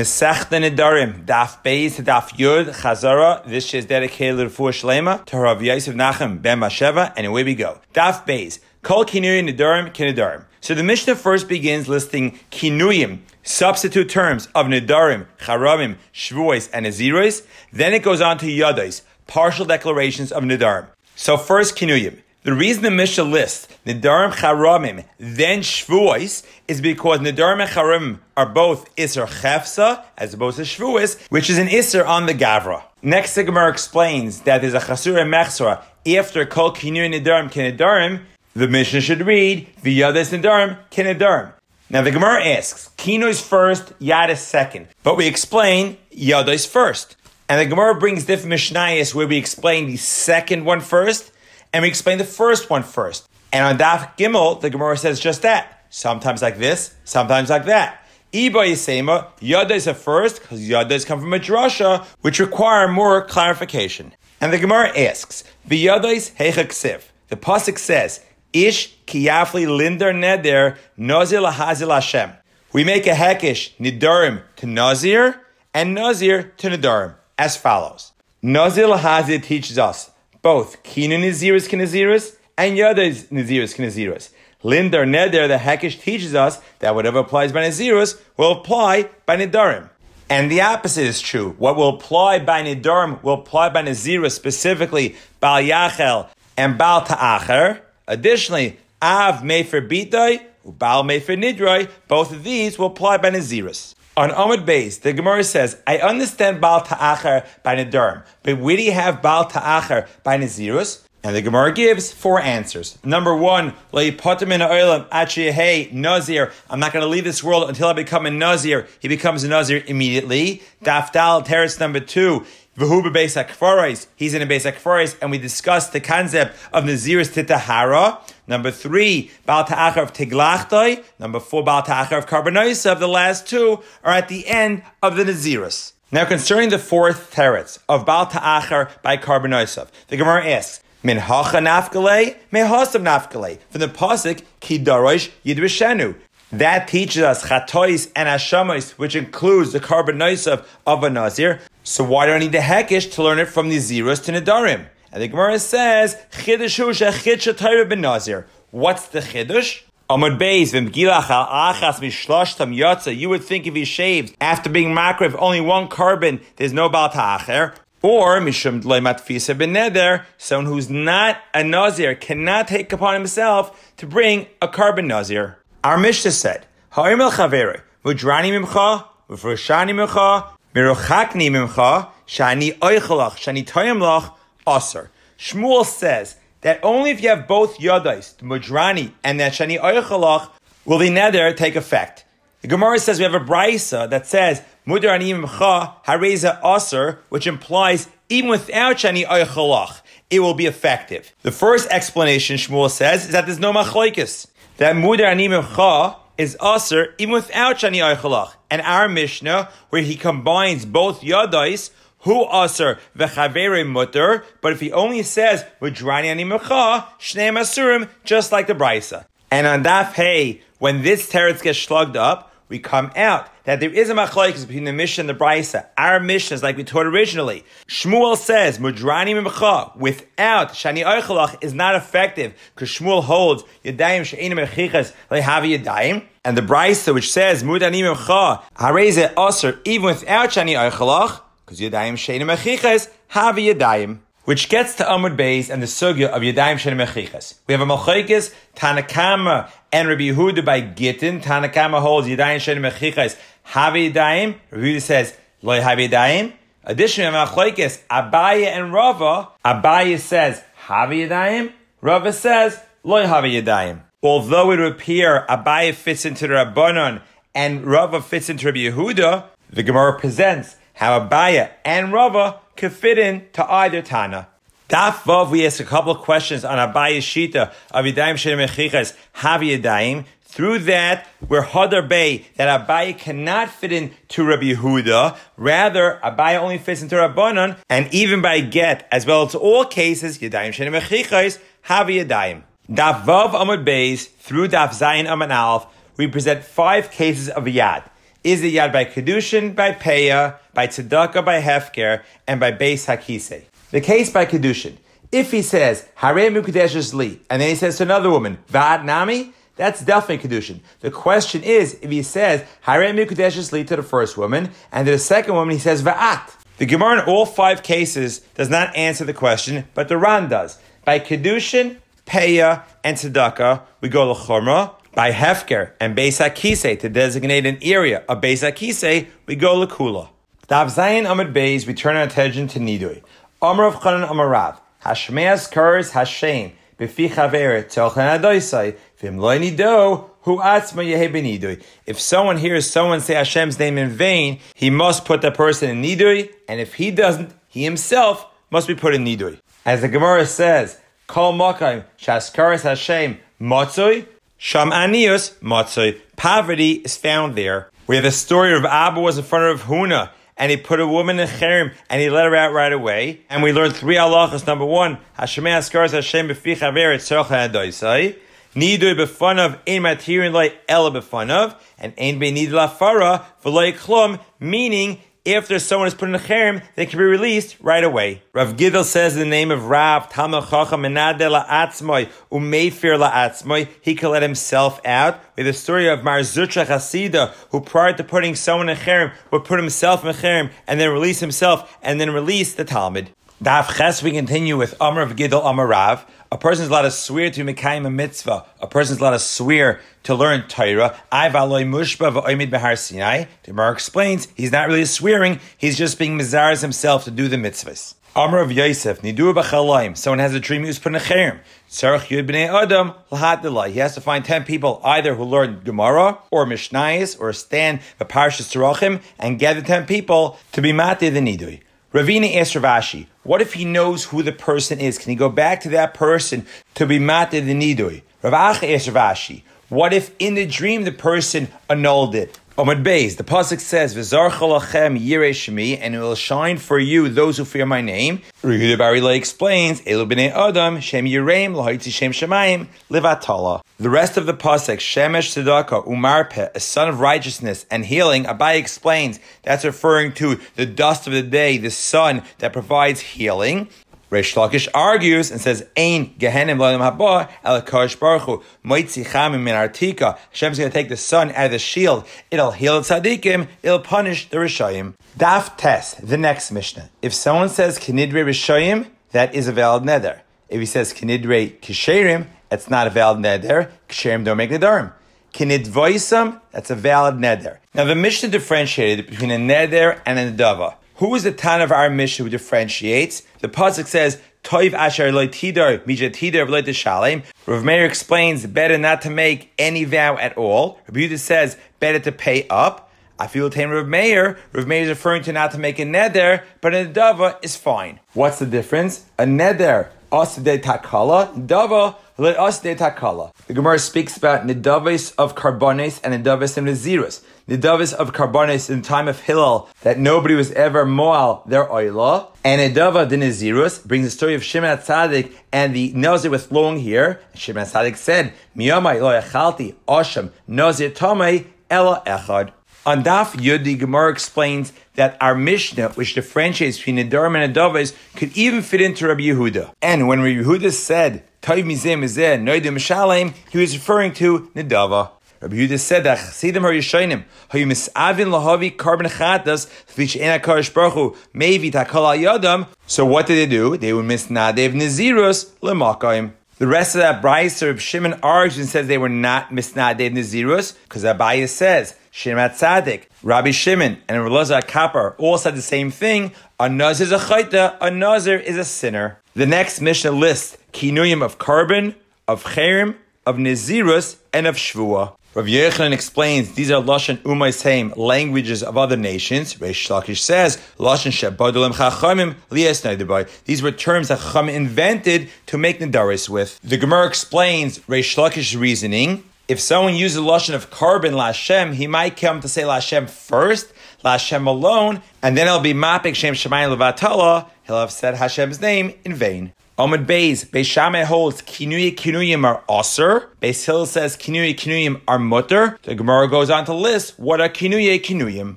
Mesechta Nedarim, Daf Beis Daf Yud, Chazara. This is dedicated Fuah Shlema, to Rav Yosef Nachem Ben Masheva, and away we go. Daf Beis, Kol Kinuyim Nedarim, Kinedarim. So the Mishnah first begins listing Kinuyim, substitute terms of Nedarim, Charamim, Shvuos, and Aziros. Then it goes on to Yadais, partial declarations of Nedarim. So first Kinuyim. The reason the Mishnah lists Nidarim Charamim, then Shvuos, is because Nidarim and Charamim are both Isser Chefsa, as opposed to Shvuos, which is an Isser on the Gavra. Next, the Gemara explains that there's a Chasura Mechsora after Kol Kinu Nidarim Kinidarim, the Mishnah should read V'yades Nidarim Kinidarim. Now the Gemara asks, Kino is first, Yad is second. But we explain Yada is first. And the Gemara brings different Mishnayos where we explain the second one first, and we explain the first one first. And on Daf Gimel, the Gemara says just that. Sometimes like this, sometimes like that. Iba Yisema, Yada is a first, because Yadas come from a drasha, which require more clarification. And the Gemara asks, V'yadais heichaksiv. The Pasuk says, Ish kiyafli linder neder, nazir lahazil Hashem. We make a hekish, nidarim to nazir, and nazir to nidarim, as follows. Nazir lahazir teaches us both Kinu Naziris Kinaziris and Yada Naziris Kinaziris. Lindar Neder, the Hekish teaches us that whatever applies by Naziris will apply by Nidarim. And the opposite is true. What will apply by Nidarim will apply by Naziris, specifically Bal Yachel and Bal Ta'acher. Additionally, Av Mefer Bidai, Bal Mefer Nidroi, both of these will apply by Naziris. On Amud Beis, the Gemara says, I understand Baal Ta'acher by Nadarim, but where do you have Baal Ta'acher by Nazirus? And the Gemara gives four answers. Number one, Nazir. I'm not going to leave this world until I become a Nazir. He becomes a Nazir immediately. Dafdal Teres number two, V'hu Beis He's in a Beis Akfaris, and we discussed the concept of Naziris Titahara. Number three, Baal Ta'achar of Tiglachtoi. Number four, Baal Ta'achar of Karbonoisa. The last two are at the end of the Naziris. Now, concerning the fourth teretz of Baal Ta'achar by Karbonoisav, the Gemara asks, Min hacha nafkale, me hasav nafkale. From the pasuk, ki darosh yidrishenu. That teaches us chatois and ashamos, which includes the karbonoisav of of a nazir. So why do I need the hekish to learn it from the zeros to nedarim? And the Gemara says, Chidushu shechid shatayra ben nazir. What's the chidush? Amud Beis, v'mgilach al achas mishloshtam yotza. You would think if he shaved after being makriv only one korban, there's no bal ta'acher. Or mishum dleimat fisa ben neder, someone who's not a nazir cannot take upon himself to bring a korban nazir. Our Mishnah said, Ha'im el chavere, mudrani mimcha, ufroshani mimcha, mirochakni mimcha, shani oichalach, shani toyim aser. Shmuel says that only if you have both yadais, the mudrani and that shani oichalach, will the neder take effect. The Gemara says we have a brisa that says mudrani mimcha hareza aser, which implies even without shani oichalach, it will be effective. The first explanation Shmuel says is that there's no machlokes that Mudar Animim is Aser even without Shani Eichalach. And our Mishnah, where he combines both Yadais, who Aser v'chavere mutter, but if he only says Mudrani Animacha, Shnei Asurim, just like the Brisa. And on Daf Hey, when this teretz gets slugged up, we come out that there is a machlokes between the Mishnah and the Brisa. Our Mishnah is like we taught originally. Shmuel says Mudrani Mimcha without Shani Eichelach is not effective because Shmuel holds Yadayim She'inim Echichas Lehavi Yadayim. And the Brisa which says Mudrani Mimcha Hareze Aser even without Shani Eichelach because Yadayim She'inim Echichas Havi Yadayim which gets to Amud Beis and the sugya of Yadayim Shenim Mechichas. We have a Machaikis, Tanakama, and Rabbi Yehuda by Gittin. Tanakama holds Yadayim Shenim Mechichas, Havi Yadayim. Rabbi Yehuda says, Loi Havi Yadayim. Additionally, Machaikis, Abaya and Rava. Abaya says, Havi Yadayim. Rava says, Loi Havi Yadayim. Although it would appear Abaya fits into the Rabbanon and Rava fits into Rabbi Yehuda, the Gemara presents how Abaya and Rava could fit in to either Tana. Daf Vav, we ask a couple of questions on Abaya's Shita of Yadayim Shem Mechichas Havi Yadayim. Through that, we're Hadar Bey, that Abaye cannot fit into Rabbi Yehuda. Rather, Abaye only fits into Rabbanon, and even by get, as well as all cases, Yadayim Shem Mechichas Havi Yadayim. Daf Vav Amud Beis, through Daf Zayin Amud Alf, we present five cases of Yad. Is it yad by kedushin, by peya, by tzedakah, by hefker, and by beis hakise? The case by kedushin. If he says harei mukadeshes li, and then he says to another woman vad nami, that's definitely kedushin. The question is if he says harei mukadeshes li to the first woman, and to the second woman he says va'at. The Gemara in all five cases does not answer the question, but the Ran does. By kedushin, peya, and tzedakah, we go lechorma. By hefker and beis hakise to designate an area of beis hakise, we go lekula. Dav Zayin Amid Beis, we turn our attention to Nidui. Amar of Chanan Amarav, Hashmeas Kurs Hashem, Befi Chaver, Tochan Adoisai, Vim Loi Nido, Hu Atzma Yehe If someone hears someone say Hashem's name in vain, he must put that person in Nidui, and if he doesn't, he himself must be put in Nidui. As the Gemara says, Kol Mokayim, Shaskaris Hashem, Motzoi, Sham Anius, Poverty is found there. We have the story of Abba was in front of Huna, and he put a woman in cherem and he let her out right away. And we learned three halachas. Number one, Hashemei Askaras Hashem b'fi chaver tzorcha adoisai. Nidu b'fanav ein matirin loy ela b'fanav and ein be'nid lafara v'loy klum, meaning if there's someone who's put in a cherem, they can be released right away. Rav Gidel says in the name of Rav, Talmid Chacham Menade La'atzmoy, Umeifir La'atzmoy, he can let himself out. We have the story of Mar Zutra Chasida, who prior to putting someone in a cherem, would put himself in a cherem, and then release himself, and then release the Talmud. Daf Ches, we continue with Amr of Gidel Amar A person is allowed to swear to Mekayim a mitzvah. A person is allowed to swear to learn Torah. I valoy mushba v'oimid behar Sinai. The Gemara explains he's not really swearing. He's just being mizaris himself to do the mitzvahs. Amr of Yosef, Nidur b'chalayim. Someone has a dream, he's put in a cherem. Tzarech yud b'nei adam lahat He has to find ten people either who learn Gemara or Mishnayis or stand the Parshas Tzarachim and gather ten people to be mati the nidui. Ravina asked Rav Ashi, what if he knows who the person is? Can he go back to that person to be mated the nidui? Rav Acha asked Rav Ashi, what if in the dream the person annulled it? Omid Beis, the pasuk says, "V'zar chalachem yirei shemi," and it will shine for you those who fear my name. Rehuda Barilay explains, "Elu b'nei adam shem yireim lahaitzi shem shemayim livatala." The rest of the pasuk, Shemesh Tzedakah Umarpe, a son of righteousness and healing, Abai explains that's referring to the dust of the day, the sun that provides healing. Reish Lakish argues and says, "Ain Gehenim Lodim Haba El Kosh Baruch Hu Moitzi Chamim Min Artika." Hashem's going to take the sun out of the shield. It'll heal the tzaddikim. It'll punish the rishayim. Daf Tes, the next Mishnah. If someone says Kinidre Rishayim, that is a valid neder. If he says Kinidre Kisherim, it's not a valid neder. Kisherim don't make nedarim. Kinidvoisam, that's a valid neder. Now the Mishnah differentiated between a neder and a nedava. Who is the Tan of our Mishnah who differentiates? The pasuk says, Toiv asher loy tidar, mija tidar loy shalem. Rav Meir explains, better not to make any vow at all. Rabbi Yehuda says, better to pay up. I feel tame Rav Meir. Rav Meir is referring to not to make a neder, but a dava is fine. What's the difference? A neder, asade takala, dava, let us takala. The Gemara speaks about nidavis of carbones and nidavis of nazirus the davis of carbonis in the time of Hillel that nobody was ever moal their oila. And a dava dinazirus brings the story of Shimon Tzadik and the nazir with long hair. Shimon Tzadik said, "Miyamai lo echalti osham nazir tomei ela echad." On Daf Yud, the Gemara explains that our Mishnah, which differentiates between Nedarim and Adavis, could even fit into Rabbi Yehuda. And when Rabbi Yehuda said, Toiv mizeh mizeh, noidim shalem, he was referring to Nedava. Rabbi Yehuda said that Chassidim are Yishayim, hayu misavin lahavi korban chatas v'ich ena karish baruchu maybe takal yadam. So what did they do? They would miss nadev nazirus lemakayim. The rest of that Brisa of Shimon and says they were not misnadev nazirus because Abaye says Shimon Tzadik, Rabbi Shimon, and Relazar Kapar all said the same thing. A nazir is a chayta, a nazir is a sinner. The next Mishnah lists kinuyim of korban, of cherim, of nazirus, and of shvua. Rav Yochanan explains these are Lashon Umayseim, languages of other nations. Reish Lakish says, Lashon Shebadulim Chachamim Lias These were terms that Chacham invented to make Nadaris with. The Gemara explains Reish Lakish's reasoning. If someone uses Lashon of korban Lashem, he might come to say Lashem first, Lashem alone, and then it'll be Mapik Shem Shemayim Levatala, he'll have said Hashem's name in vain. Omid Beis, Beis Shammai holds Kinuya Kinuyim are Osir. Beis Hillel says Kinuya Kinuyim are Mutter. The Gemara goes on to list what are Kinuya Kinuyim.